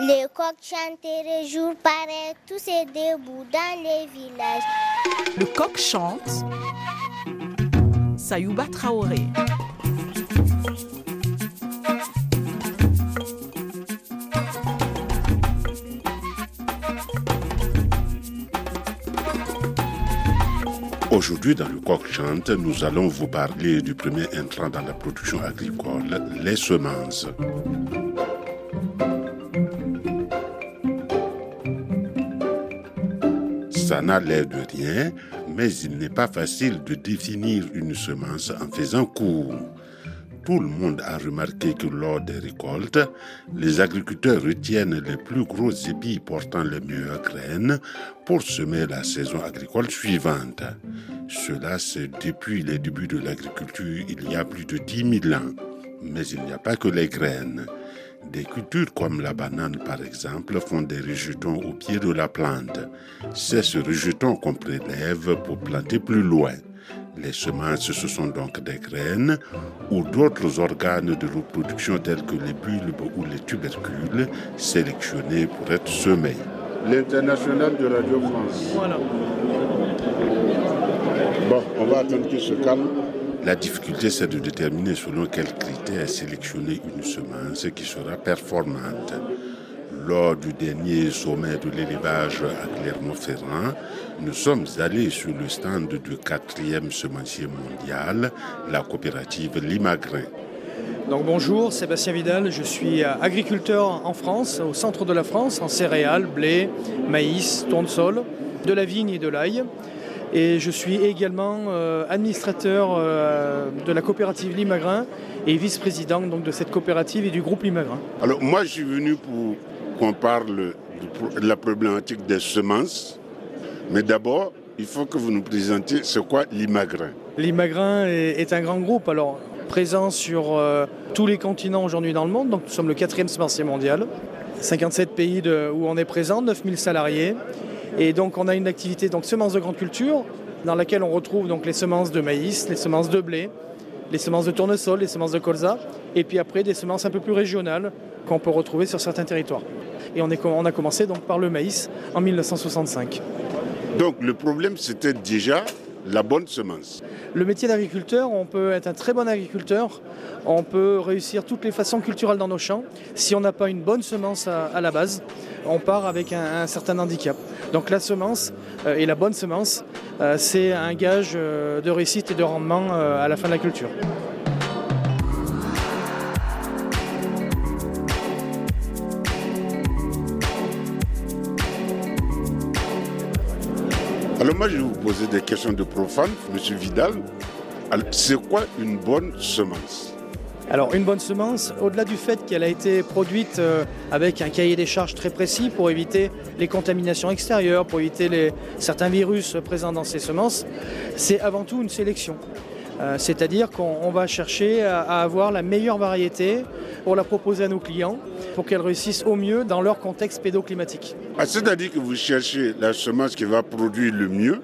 Les coqs chanteraient jour pareil, tous et debout dans les villages. Le coq chante. Sayouba Traoré. Aujourd'hui, dans le Coq Chante, nous allons vous parler du premier intrant dans la production agricole, les semences. Ça n'a l'air de rien, mais il n'est pas facile de définir une semence en faisant court. Tout le monde a remarqué que lors des récoltes, les agriculteurs retiennent les plus gros épis portant les meilleures graines pour semer la saison agricole suivante. Cela, c'est depuis les débuts de l'agriculture il y a plus de 10 000 ans. Mais il n'y a pas que les graines. Des cultures comme la banane, par exemple, font des rejetons au pied de la plante. C'est ce rejeton qu'on prélève pour planter plus loin. Les semences, ce sont donc des graines ou d'autres organes de reproduction tels que les bulbes ou les tubercules sélectionnés pour être semés. L'international de Radio France. Voilà. Bon, on va attendre qu'il se calme. La difficulté, c'est de déterminer selon quels critères sélectionner une semence qui sera performante. Lors du dernier sommet de l'élevage à Clermont-Ferrand, nous sommes allés sur le stand du quatrième semencier mondial, la coopérative Limagrin. Donc bonjour, Sébastien Vidal, je suis agriculteur en France, au centre de la France, en céréales, blé, maïs, tournesol, de la vigne et de l'ail. Et je suis également euh, administrateur euh, de la coopérative Limagrin et vice-président donc, de cette coopérative et du groupe Limagrin. Alors moi je suis venu pour qu'on parle de la problématique des semences. Mais d'abord, il faut que vous nous présentiez ce quoi Limagrin. Limagrin est, est un grand groupe, alors présent sur euh, tous les continents aujourd'hui dans le monde. Donc nous sommes le quatrième semencier mondial. 57 pays de, où on est présent, 9000 salariés. Et donc on a une activité donc semences de grande culture dans laquelle on retrouve donc les semences de maïs, les semences de blé, les semences de tournesol, les semences de colza, et puis après des semences un peu plus régionales qu'on peut retrouver sur certains territoires. Et on, a commencé donc par le maïs en 1965. Donc le problème c'était déjà la bonne semence. Le métier d'agriculteur, on peut être un très bon agriculteur, on peut réussir toutes les façons culturelles dans nos champs. Si on n'a pas une bonne semence à, la base, on part avec un, certain handicap. Donc la semence euh, et la bonne semence, euh, c'est un gage euh, de réussite et de rendement à la fin de la culture. Alors moi je vais vous poser des questions de profane, Monsieur Vidal. C'est quoi une bonne semence? Alors une bonne semence, au-delà du fait qu'elle a été produite euh, avec un cahier des charges très précis pour éviter les contaminations extérieures, pour éviter les, certains virus présents dans ces semences, c'est avant tout une sélection. Euh, C'est-à-dire qu'on va chercher à, à, avoir la meilleure variété pour la proposer à nos clients, pour qu'elle réussisse au mieux dans leur contexte pédoclimatique. Ah, C'est-à-dire que vous cherchez la semence qui va produire le mieux,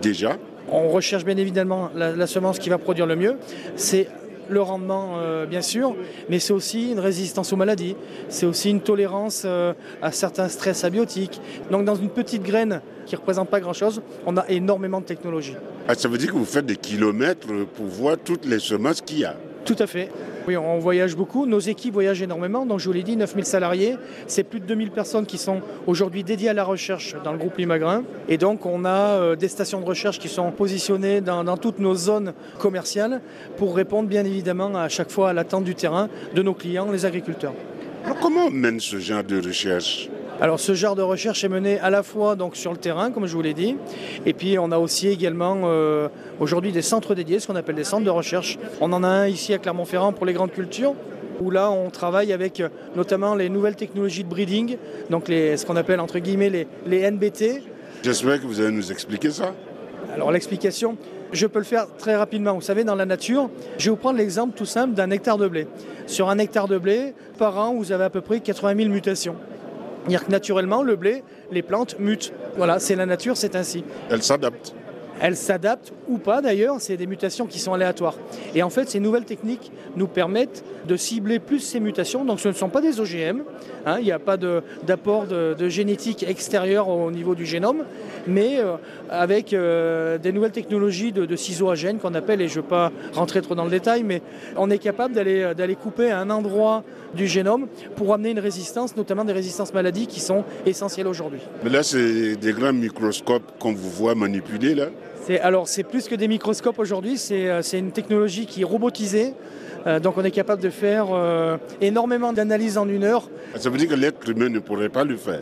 déjà On recherche bien évidemment la, la semence qui va produire le mieux. C'est le rendement euh, bien sûr, mais c'est aussi une résistance aux maladies, c'est aussi une tolérance euh, à certains stress abiotiques. Donc dans une petite graine qui ne représente pas grand-chose, on a énormément de technologie. Ah, ça veut dire que vous faites des kilomètres pour voir toutes les semences qu'il y a Tout à fait. Oui, on voyage beaucoup, nos équipes voyagent énormément, donc je vous l'ai dit, 9000 salariés, c'est plus de 2000 personnes qui sont aujourd'hui dédiées à la recherche dans le groupe Limagrin, et donc on a euh, des stations de recherche qui sont positionnées dans, toutes nos zones commerciales pour répondre bien évidemment à chaque fois à l'attente du terrain de nos clients, les agriculteurs. Alors comment mène ce genre de recherche? Alors ce genre de recherche est mené à la fois donc sur le terrain, comme je vous l'ai dit, et puis on a aussi également euh, aujourd'hui des centres dédiés, ce qu'on appelle des centres de recherche. On en a un ici à Clermont-Ferrand pour les grandes cultures, où là on travaille avec euh, notamment les nouvelles technologies de breeding, donc les, ce qu'on appelle entre guillemets les, les NBT. J'espère que vous allez nous expliquer ça. Alors l'explication, je peux le faire très rapidement. Vous savez, dans la nature, je vais vous prendre l'exemple tout simple d'un hectare de blé. Sur un hectare de blé, par an, vous avez à peu près 80 000 mutations. C'est-à-dire que naturellement, le blé, les plantes mutent. Voilà, c'est la nature, c'est ainsi. Elle s'adapte. Elles s'adaptent ou pas d'ailleurs, c'est des mutations qui sont aléatoires. Et en fait, ces nouvelles techniques nous permettent de cibler plus ces mutations. Donc ce ne sont pas des OGM, hein, il n'y a pas d'apport de, génétique extérieure au niveau du génome, mais euh, avec euh, des nouvelles technologies de, ciseaux à gènes qu'on appelle, et je ne veux pas rentrer trop dans le détail, mais on est capable d'aller couper à un endroit du génome pour amener une résistance, notamment des résistances maladies qui sont essentielles aujourd'hui. Mais là, c'est des grands microscopes qu'on vous voit manipuler là alors c'est plus que des microscopes aujourd'hui, c'est une technologie qui est robotisée, euh, donc on est capable de faire euh, énormément d'analyses en une heure. Ça veut dire que l'être humain ne pourrait pas le faire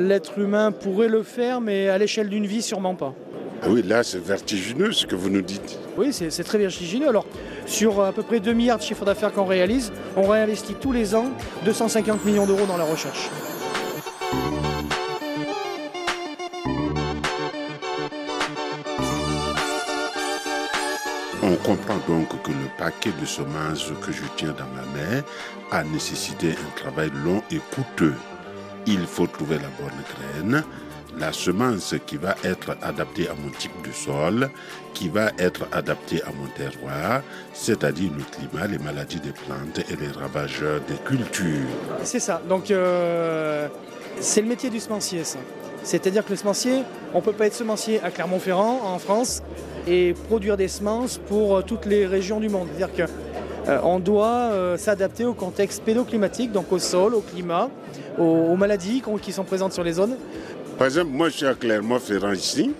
L'être humain pourrait le faire, mais à l'échelle d'une vie, sûrement pas. Ah oui, là c'est vertigineux ce que vous nous dites. Oui, c'est très vertigineux. Alors, sur à peu près 2 milliards de chiffres d'affaires qu'on réalise, on réinvestit tous les ans 250 millions d'euros dans la recherche. On comprend donc que le paquet de semences que je tiens dans ma main a nécessité un travail long et coûteux. Il faut trouver la bonne graine, la semence qui va être adaptée à mon type de sol, qui va être adaptée à mon terroir, c'est-à-dire le climat, les maladies des plantes et les ravageurs des cultures. C'est ça. Donc euh, c'est le métier du semencier, ça. C'est-à-dire que le semencier, on ne peut pas être semencier à Clermont-Ferrand, en France, et produire des semences pour euh, toutes les régions du monde. C'est-à-dire qu'on euh, doit euh, s'adapter au contexte pédoclimatique, donc au sol, au climat, aux, maladies qui sont présentes sur les zones. Par exemple, moi je suis à Clermont-Ferrand ici,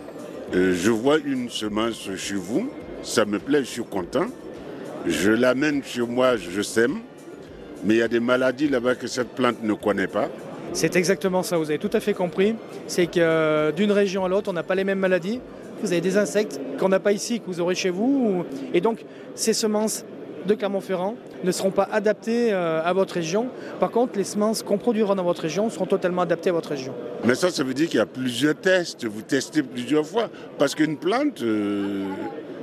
je vois une semence chez vous, ça me plaît, je suis content. Je l'amène chez moi, je sème, mais il y a des maladies là-bas que cette plante ne connaît pas. C'est exactement ça, vous avez tout à fait compris. C'est que d'une région à l'autre, on n'a pas les mêmes maladies. Vous avez des insectes qu'on n'a pas ici, que vous aurez chez vous. Et donc, ces semences de Clermont-Ferrand ne seront pas adaptées euh, à votre région. Par contre, les semences qu'on produira dans votre région seront totalement adaptées à votre région. Mais ça, ça veut dire qu'il y a plusieurs tests. Vous testez plusieurs fois. Parce qu'une plante, euh,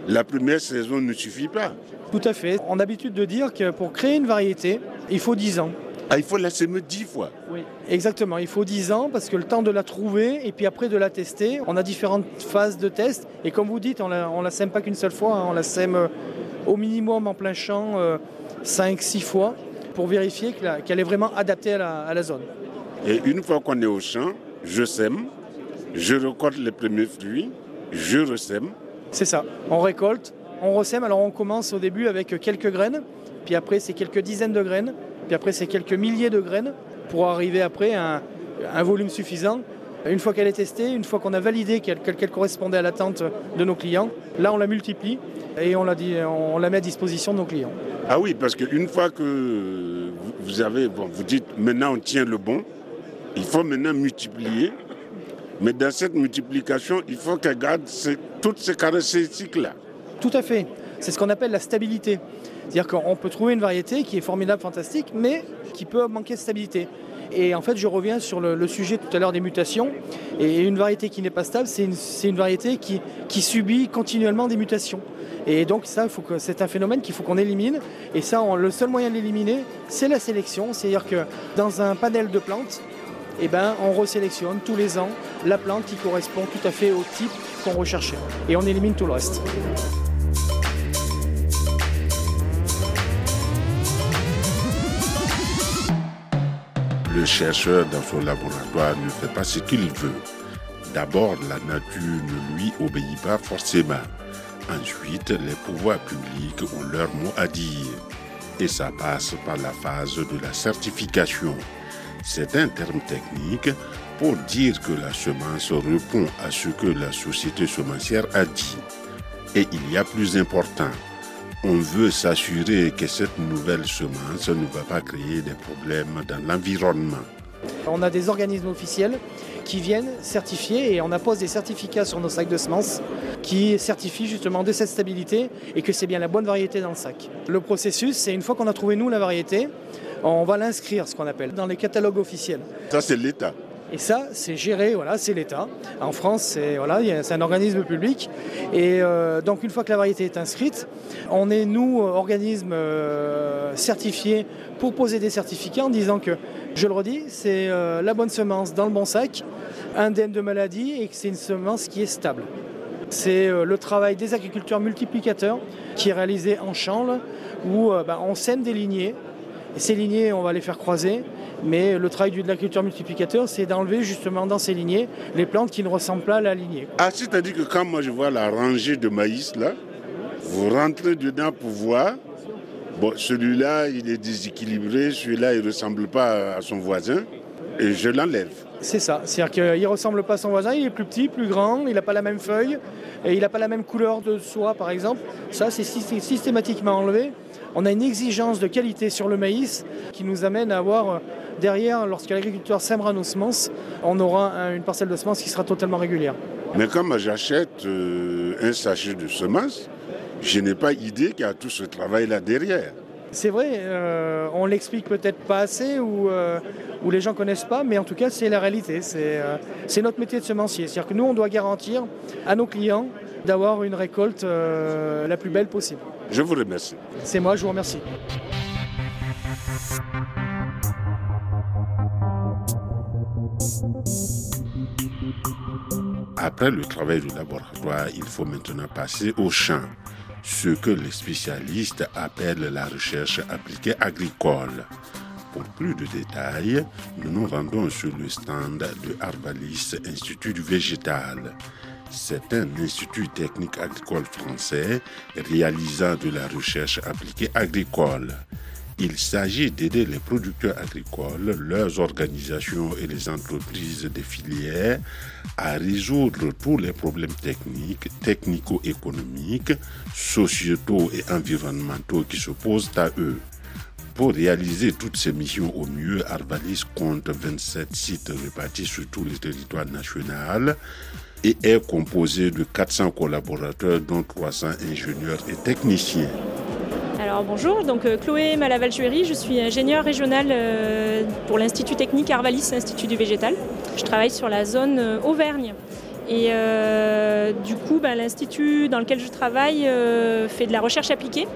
la première saison ne suffit pas. Tout à fait. On a l'habitude de dire que pour créer une variété, il faut 10 ans. Ah, il faut la semer dix fois. Oui, exactement. Il faut 10 ans parce que le temps de la trouver et puis après de la tester. On a différentes phases de test. Et comme vous dites, on la, la sème pas qu'une seule fois. Hein. On la sème euh, au minimum en plein champ 5-6 euh, fois pour vérifier qu'elle est vraiment adaptée à la, zone. Et une fois qu'on est au champ, je sème, je récolte les premiers fruits, je resème. C'est ça. On récolte, on ressème. Alors on commence au début avec quelques graines, puis après c'est quelques dizaines de graines, puis après, c'est quelques milliers de graines pour arriver après à un, volume suffisant. Une fois qu'elle est testée, une fois qu'on a validé qu'elle correspondait à l'attente de nos clients, là on la multiplie et on la, on la met à disposition de nos clients. Ah oui, parce qu'une fois que vous avez, bon, vous dites maintenant on tient le bon, il faut maintenant multiplier. Mais dans cette multiplication, il faut qu'elle garde toutes ces caractéristiques-là. Tout à fait. C'est ce qu'on appelle la stabilité. C'est-à-dire qu'on peut trouver une variété qui est formidable, fantastique, mais qui peut manquer de stabilité. Et en fait, je reviens sur le, sujet tout à l'heure des mutations. Et une variété qui n'est pas stable, c'est une, variété qui, subit continuellement des mutations. Et donc ça, c'est un phénomène qu'il faut qu'on élimine. Et ça, le seul moyen de l'éliminer, c'est la sélection. C'est-à-dire que dans un panel de plantes, eh ben, on resélectionne tous les ans la plante qui correspond tout à fait au type qu'on recherchait. Et on élimine tout le reste. Le chercheur dans son laboratoire ne fait pas ce qu'il veut. D'abord, la nature ne lui obéit pas forcément. Ensuite, les pouvoirs publics ont leur mot à dire. Et ça passe par la phase de la certification. C'est un terme technique pour dire que la semence répond à ce que la société semencière a dit. Et il y a plus important, on veut s'assurer que cette nouvelle semence ne va pas créer des problèmes dans l'environnement. On a des organismes officiels qui viennent certifier et on appose des certificats sur nos sacs de semences qui certifient justement de cette stabilité et que c'est bien la bonne variété dans le sac. Le processus, c'est une fois qu'on a trouvé nous la variété, on va l'inscrire, ce qu'on appelle, dans les catalogues officiels. Ça, c'est l'État. Et ça, c'est géré, voilà, c'est l'État. En France, c'est voilà, un organisme public. Et euh, donc, une fois que la variété est inscrite, on est, nous, organisme euh, certifié pour poser des certificats en disant que, je le redis, c'est euh, la bonne semence dans le bon sac, indemne de maladie et que c'est une semence qui est stable. C'est le travail des agriculteurs multiplicateurs qui est réalisé en chambre où ben, on sème des lignées Et ces lignées, on va les faire croiser. Mais le travail de l'agriculteur multiplicateur, c'est d'enlever justement dans ces lignées les plantes qui ne ressemblent pas à la lignée. Ah, c'est-à-dire que quand moi je vois la rangée de maïs là, vous rentrez dedans pour voir. Bon, celui-là, il est déséquilibré, celui-là, il ne ressemble pas à son voisin, et je l'enlève. C'est ça, c'est-à-dire qu'il ne ressemble pas à son voisin, il est plus petit, plus grand, il n'a pas la même feuille, et il n'a pas la même couleur de soie par exemple. Ça, c'est systématiquement enlevé. On a une exigence de qualité sur le maïs qui nous amène à avoir derrière, lorsque l'agriculteur sèmera nos semences, on aura une parcelle de semences qui sera totalement régulière. Mais quand j'achète euh, un sachet de semences, je n'ai pas idée qu'il y a tout ce travail-là derrière. C'est vrai, euh, on l'explique peut-être pas assez ou, ou les gens connaissent pas, mais en tout cas c'est la réalité. C'est notre métier de semencier. C'est-à-dire que nous on doit garantir à nos clients d'avoir une récolte la plus belle possible. Je vous remercie. C'est moi, je vous remercie. Après le travail du laboratoire, il faut maintenant passer au champ, ce que les spécialistes appellent la recherche appliquée agricole. Pour plus de détails, nous nous rendons sur le stand de Arvalis Institut du Végétal. C'est un institut technique agricole français réalisant de la recherche appliquée agricole. Il s'agit d'aider les producteurs agricoles, leurs organisations et les entreprises des filières à résoudre tous les problèmes techniques, technico-économiques, sociétaux et environnementaux qui se posent à eux. Pour réaliser toutes ces missions au mieux, Arvalis compte 27 sites répartis sur tout le territoire national et est composé de 400 collaborateurs, dont 300 ingénieurs et techniciens. Alors bonjour, donc euh, Chloé malaval je suis ingénieure régionale euh, pour l'Institut technique Arvalis, Institut du végétal. Je travaille sur la zone euh, Auvergne. Et du coup, ben, l'Institut dans lequel je travaille fait de la recherche appliquée.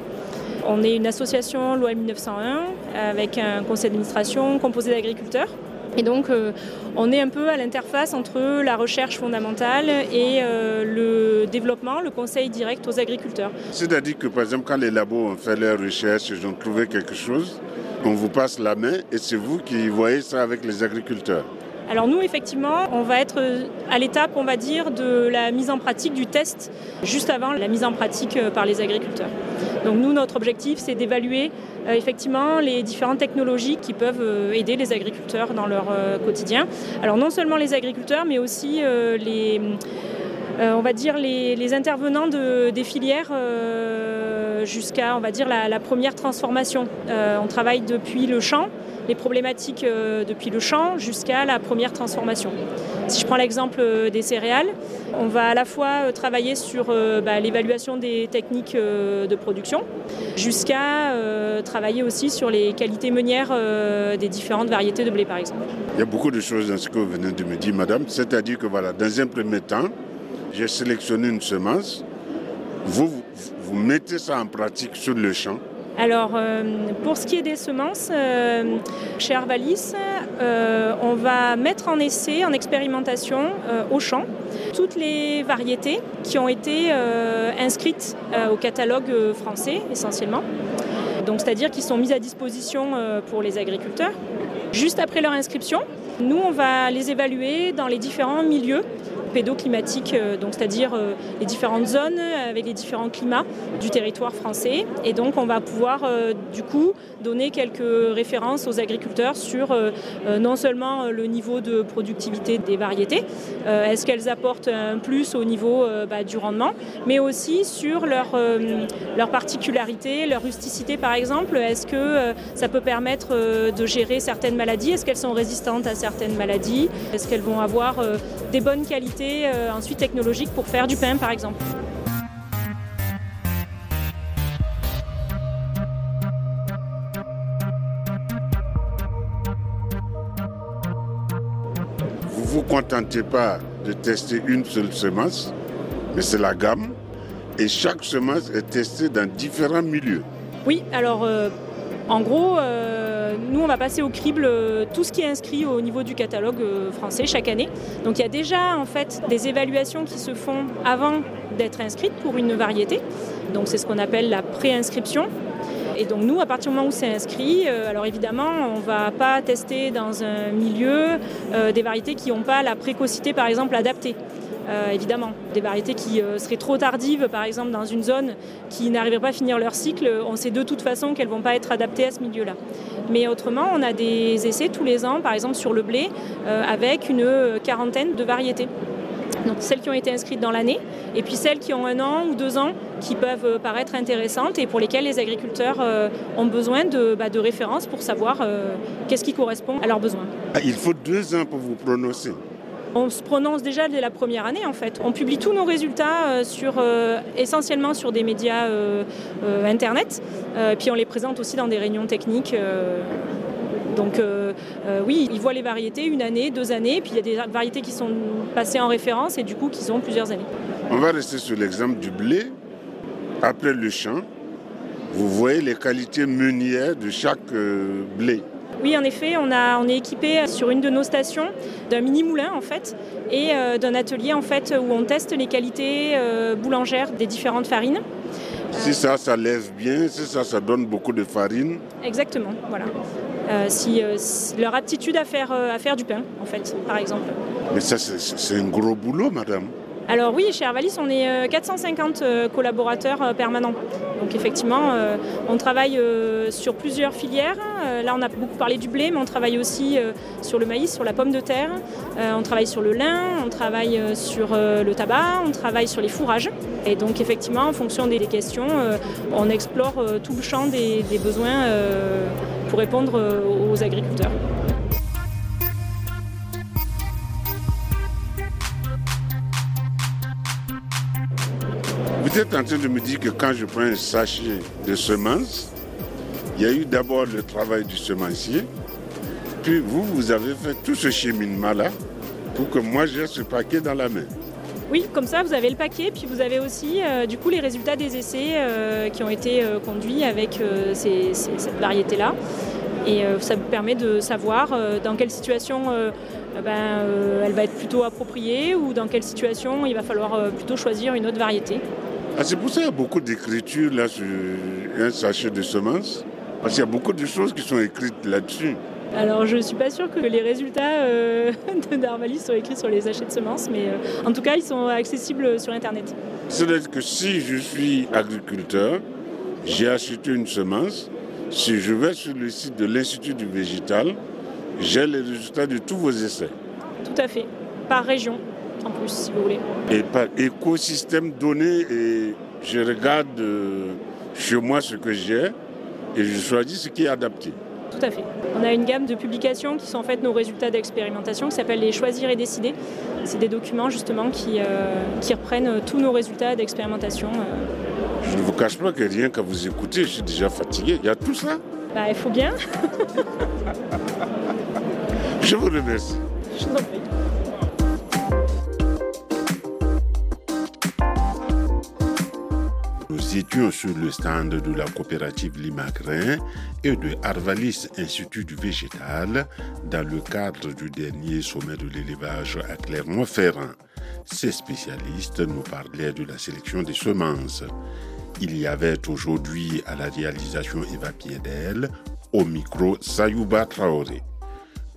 On est une association loi 1901 avec un conseil d'administration composé d'agriculteurs. Et donc, euh, on est un peu à l'interface entre la recherche fondamentale et euh, le développement, le conseil direct aux agriculteurs. C'est-à-dire que, par exemple, quand les labos ont fait leurs recherches, ils ont trouvé quelque chose, on vous passe la main et c'est vous qui voyez ça avec les agriculteurs. Alors nous, effectivement, on va être à l'étape, on va dire, de la mise en pratique du test, juste avant la mise en pratique euh, par les agriculteurs. Donc nous, notre objectif, c'est d'évaluer euh, effectivement les différentes technologies qui peuvent euh, aider les agriculteurs dans leur quotidien. Alors non seulement les agriculteurs, mais aussi les, on va dire les, intervenants des filières jusqu'à, on va dire, la, première transformation. on travaille depuis le champ les problématiques euh, depuis le champ jusqu'à la première transformation. Si je prends l'exemple euh, des céréales, on va à la fois euh, travailler sur bah, l'évaluation des techniques de production, jusqu'à travailler aussi sur les qualités meunières des différentes variétés de blé, par exemple. Il y a beaucoup de choses dans ce que vous venez de me dire, madame. C'est-à-dire que voilà, dans un premier temps, j'ai sélectionné une semence. Vous, vous mettez ça en pratique sur le champ. Alors, euh, pour ce qui est des semences, euh, chez Arvalis, euh, on va mettre en essai, en expérimentation au champ, toutes les variétés qui ont été inscrites au catalogue français essentiellement. Donc, c'est-à-dire qui sont mises à disposition pour les agriculteurs. Juste après leur inscription, nous, on va les évaluer dans les différents milieux pédoclimatiques, euh, donc c'est-à-dire euh, les différentes zones avec les différents climats du territoire français. Et donc on va pouvoir euh, du coup donner quelques références aux agriculteurs sur non seulement le niveau de productivité des variétés, est-ce qu'elles apportent un plus au niveau bah, du rendement, mais aussi sur leur, leur particularité, leur rusticité par exemple. Est-ce que ça peut permettre de gérer certaines maladies? Est-ce qu'elles sont résistantes à certaines maladies? Est-ce qu'elles vont avoir des bonnes qualités euh, ensuite technologique pour faire du pain par exemple. Vous vous contentez pas de tester une seule semence, mais c'est la gamme. Et chaque semence est testée dans différents milieux. Oui, alors euh, en gros, euh, nous, on va passer au crible euh, tout ce qui est inscrit au niveau du catalogue euh, français chaque année. Donc il y a déjà en fait des évaluations qui se font avant d'être inscrites pour une variété. Donc c'est ce qu'on appelle la préinscription. Et donc nous, à partir du moment où c'est inscrit, euh, alors évidemment, on ne va pas tester dans un milieu des variétés qui n'ont pas la précocité, par exemple, adaptée. Euh, évidemment, des variétés qui seraient trop tardives, par exemple, dans une zone qui n'arriverait pas à finir leur cycle, on sait de toute façon qu'elles ne vont pas être adaptées à ce milieu-là. Mais autrement, on a des essais tous les ans, par exemple sur le blé, avec une quarantaine de variétés donc celles qui ont été inscrites dans l'année, et puis celles qui ont un an ou deux ans qui peuvent euh, paraître intéressantes et pour lesquelles les agriculteurs euh, ont besoin de, bah, de références pour savoir euh, qu'est-ce qui correspond à leurs besoins. Ah, il faut deux ans pour vous prononcer. On se prononce déjà dès la première année en fait. On publie tous nos résultats sur, essentiellement sur des médias internet, puis on les présente aussi dans des réunions techniques donc euh, euh, oui, ils voient les variétés une année, deux années, puis il y a des variétés qui sont passées en référence et du coup qui ont plusieurs années. On va rester sur l'exemple du blé. Après le champ, vous voyez les qualités meunières de chaque euh, blé. Oui, en effet, on, a, on est équipé sur une de nos stations d'un mini moulin en fait et d'un atelier en fait où on teste les qualités boulangères des différentes farines. Si ça, ça lève bien, si ça, ça donne beaucoup de farine. Exactement, voilà. Euh, euh, si, leur aptitude à faire, euh, à faire du pain, en fait, par exemple. Mais ça, c'est un gros boulot, madame. Alors oui, chez Arvalis, on est 450 collaborateurs permanents. Donc effectivement, on travaille sur plusieurs filières. Là, on a beaucoup parlé du blé, mais on travaille aussi sur le maïs, sur la pomme de terre. On travaille sur le lin, on travaille sur le tabac, on travaille sur les fourrages. Et donc effectivement, en fonction des questions, on explore tout le champ des, des besoins pour répondre euh, aux agriculteurs. Vous êtes en train de me dire que quand je prends un sachet de semences, il y a eu d'abord le travail du semencier, puis vous, vous avez fait tout ce cheminement-là pour que moi j'ai ce paquet dans la main. Oui, comme ça, vous avez le paquet, puis vous avez aussi euh, du coup les résultats des essais euh, qui ont été euh, conduits avec cette variété-là. Et ça vous permet de savoir dans quelle situation ben, elle va être plutôt appropriée ou dans quelle situation il va falloir plutôt choisir une autre variété. Ah, c'est pour ça qu'il y a beaucoup d'écriture là sur un sachet de semences. Parce qu'il y a beaucoup de choses qui sont écrites là-dessus. Alors je ne suis pas sûre que les résultats euh, de Darvalis soient écrits sur les sachets de semences, mais euh, en tout cas ils sont accessibles sur Internet. C'est-à-dire que si je suis agriculteur, j'ai acheté une semence, si je vais sur le site de l'Institut du Végétal, j'ai les résultats de tous vos essais. Tout à fait, par région en plus si vous voulez. Et par écosystème donné, et je regarde euh, chez moi ce que j'ai et je choisis ce qui est adapté. Tout à fait. On a une gamme de publications qui sont en fait nos résultats d'expérimentation qui s'appellent les Choisir et décider. C'est des documents justement qui, euh, qui reprennent tous nos résultats d'expérimentation. Euh. Je ne vous cache pas que rien qu'à vous écouter, je suis déjà fatigué. Il y a tout ça Bah il faut bien. je vous remercie. Je vous en prie. Étions sur le stand de la coopérative Limagrin et de Arvalis Institut du Végétal dans le cadre du dernier sommet de l'élevage à Clermont-Ferrand. Ces spécialistes nous parlaient de la sélection des semences. Il y avait aujourd'hui à la réalisation Eva Piedel, au micro Sayouba Traoré.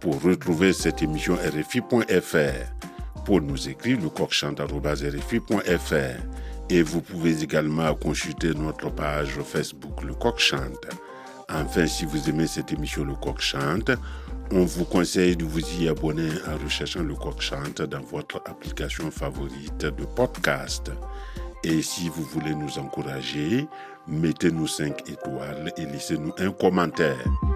Pour retrouver cette émission RFI.fr, pour nous écrire le coq.rfi.fr et vous pouvez également consulter notre page Facebook Le Coq Chante. Enfin, si vous aimez cette émission Le Coq Chante, on vous conseille de vous y abonner en recherchant Le Coq Chante dans votre application favorite de podcast. Et si vous voulez nous encourager, mettez-nous 5 étoiles et laissez-nous un commentaire.